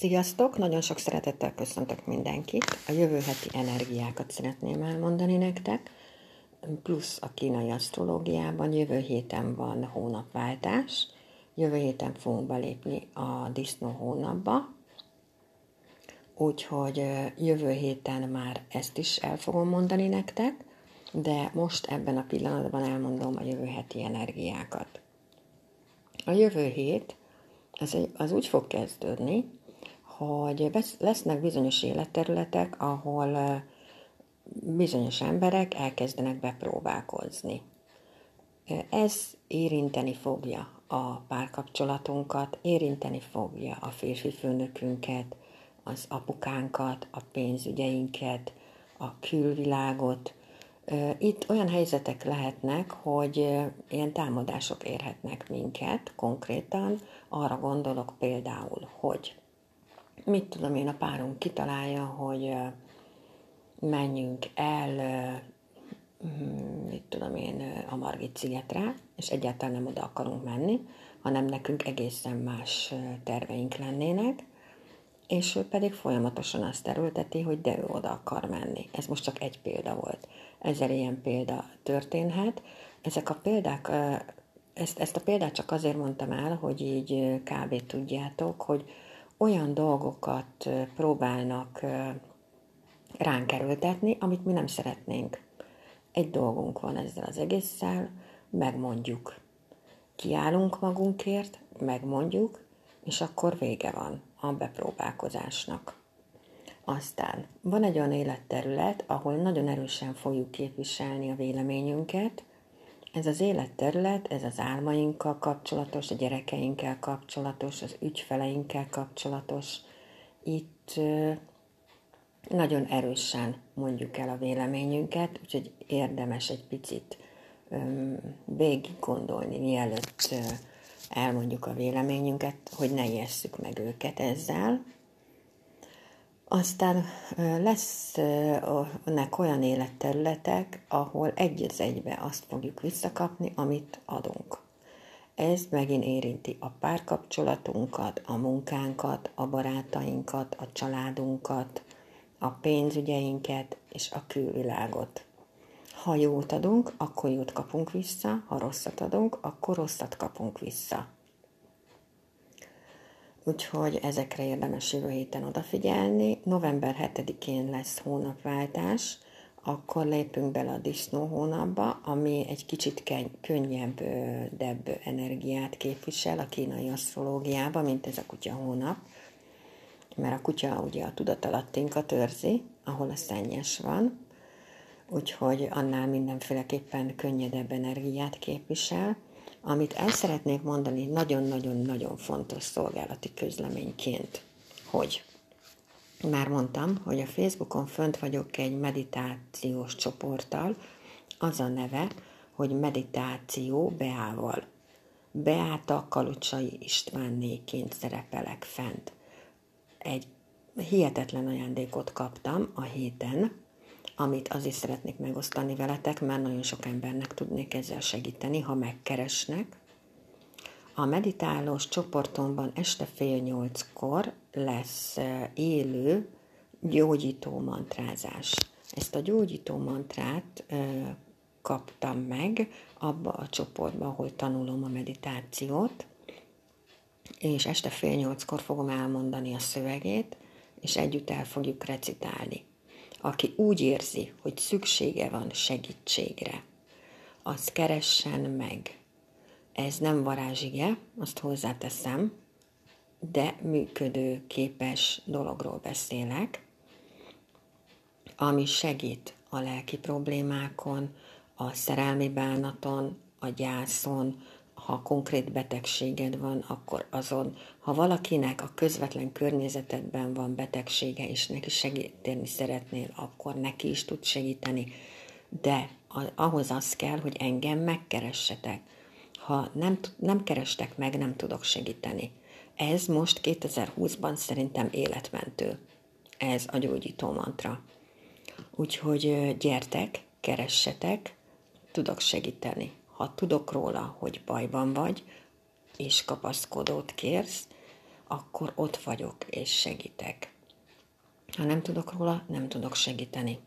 Sziasztok! Nagyon sok szeretettel köszöntök mindenkit. A jövő heti energiákat szeretném elmondani nektek. Plusz a kínai asztrológiában jövő héten van hónapváltás. Jövő héten fogunk belépni a disznó hónapba. Úgyhogy jövő héten már ezt is el fogom mondani nektek, de most ebben a pillanatban elmondom a jövő heti energiákat. A jövő hét az, az úgy fog kezdődni, hogy lesznek bizonyos életterületek, ahol bizonyos emberek elkezdenek bepróbálkozni. Ez érinteni fogja a párkapcsolatunkat, érinteni fogja a férfi főnökünket, az apukánkat, a pénzügyeinket, a külvilágot. Itt olyan helyzetek lehetnek, hogy ilyen támadások érhetnek minket konkrétan. Arra gondolok például, hogy mit tudom én, a párunk kitalálja, hogy menjünk el, mit tudom én, a Margit szigetre, és egyáltalán nem oda akarunk menni, hanem nekünk egészen más terveink lennének, és ő pedig folyamatosan azt terülteti, hogy de ő oda akar menni. Ez most csak egy példa volt. Ezer ilyen példa történhet. Ezek a példák, ezt, ezt a példát csak azért mondtam el, hogy így kb. tudjátok, hogy olyan dolgokat próbálnak ránk erőltetni, amit mi nem szeretnénk. Egy dolgunk van ezzel az egésszel, megmondjuk. Kiállunk magunkért, megmondjuk, és akkor vége van a bepróbálkozásnak. Aztán van egy olyan életterület, ahol nagyon erősen fogjuk képviselni a véleményünket, ez az életterület, ez az álmainkkal kapcsolatos, a gyerekeinkkel kapcsolatos, az ügyfeleinkkel kapcsolatos. Itt nagyon erősen mondjuk el a véleményünket, úgyhogy érdemes egy picit végig gondolni, mielőtt elmondjuk a véleményünket, hogy ne ijesszük meg őket ezzel. Aztán lesznek olyan életterületek, ahol egy az egybe azt fogjuk visszakapni, amit adunk. Ez megint érinti a párkapcsolatunkat, a munkánkat, a barátainkat, a családunkat, a pénzügyeinket és a külvilágot. Ha jót adunk, akkor jót kapunk vissza, ha rosszat adunk, akkor rosszat kapunk vissza. Úgyhogy ezekre érdemes jövő héten odafigyelni. November 7-én lesz hónapváltás, akkor lépünk bele a disznó hónapba, ami egy kicsit könnyebb, debb energiát képvisel a kínai asztrológiában, mint ez a kutya hónap. Mert a kutya ugye a tudatalattinkat őrzi, ahol a szennyes van, úgyhogy annál mindenféleképpen könnyedebb energiát képvisel. Amit el szeretnék mondani nagyon-nagyon-nagyon fontos szolgálati közleményként, hogy már mondtam, hogy a Facebookon fönt vagyok egy meditációs csoporttal, az a neve, hogy meditáció Beával. Beáta Kalucsai Istvánnéként szerepelek fent. Egy hihetetlen ajándékot kaptam a héten, amit azért szeretnék megosztani veletek, mert nagyon sok embernek tudnék ezzel segíteni, ha megkeresnek. A meditálós csoportomban este fél nyolckor lesz élő gyógyító mantrázás. Ezt a gyógyító mantrát kaptam meg abba a csoportba, ahol tanulom a meditációt, és este fél nyolckor fogom elmondani a szövegét, és együtt el fogjuk recitálni aki úgy érzi, hogy szüksége van segítségre, az keressen meg. Ez nem varázsige, azt hozzáteszem, de működő, képes dologról beszélek, ami segít a lelki problémákon, a szerelmi bánaton, a gyászon, ha konkrét betegséged van, akkor azon, ha valakinek a közvetlen környezetedben van betegsége, és neki segíteni szeretnél, akkor neki is tud segíteni, de ahhoz az kell, hogy engem megkeressetek. Ha nem, nem kerestek meg, nem tudok segíteni. Ez most 2020-ban szerintem életmentő. Ez a gyógyító mantra. Úgyhogy gyertek, keressetek, tudok segíteni ha tudok róla, hogy bajban vagy, és kapaszkodót kérsz, akkor ott vagyok és segítek. Ha nem tudok róla, nem tudok segíteni.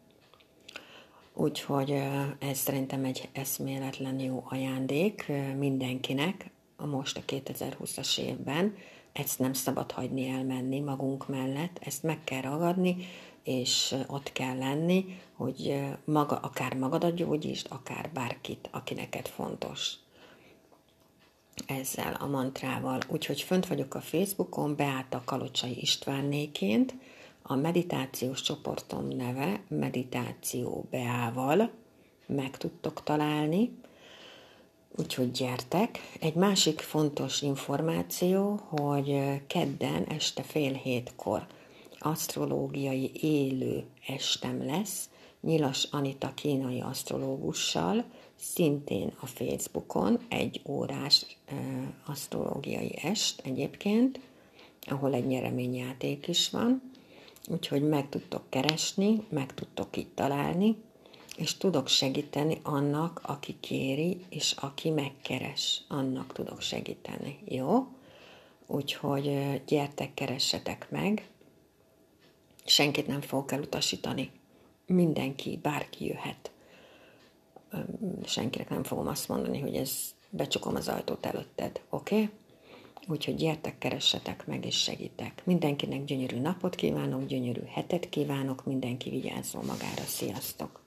Úgyhogy ez szerintem egy eszméletlen jó ajándék mindenkinek most a 2020-as évben. Ezt nem szabad hagyni elmenni magunk mellett, ezt meg kell ragadni, és ott kell lenni, hogy maga, akár magadat gyógyítsd, akár bárkit, aki neked fontos. Ezzel a mantrával. Úgyhogy fönt vagyok a Facebookon, Beáta Kalocsai Istvánnéként, a meditációs csoportom neve Meditáció Beával, meg tudtok találni, úgyhogy gyertek. Egy másik fontos információ, hogy kedden este fél hétkor asztrológiai élő estem lesz, Nyilas Anita kínai asztrológussal, szintén a Facebookon, egy órás uh, asztrológiai est egyébként, ahol egy nyereményjáték is van, úgyhogy meg tudtok keresni, meg tudtok itt találni, és tudok segíteni annak, aki kéri, és aki megkeres, annak tudok segíteni, jó? Úgyhogy gyertek, keressetek meg, senkit nem fogok elutasítani, mindenki, bárki jöhet. Senkinek nem fogom azt mondani, hogy ez becsukom az ajtót előtted, oké? Okay? Úgyhogy gyertek, keressetek meg, és segítek. Mindenkinek gyönyörű napot kívánok, gyönyörű hetet kívánok, mindenki vigyázzon magára. Sziasztok!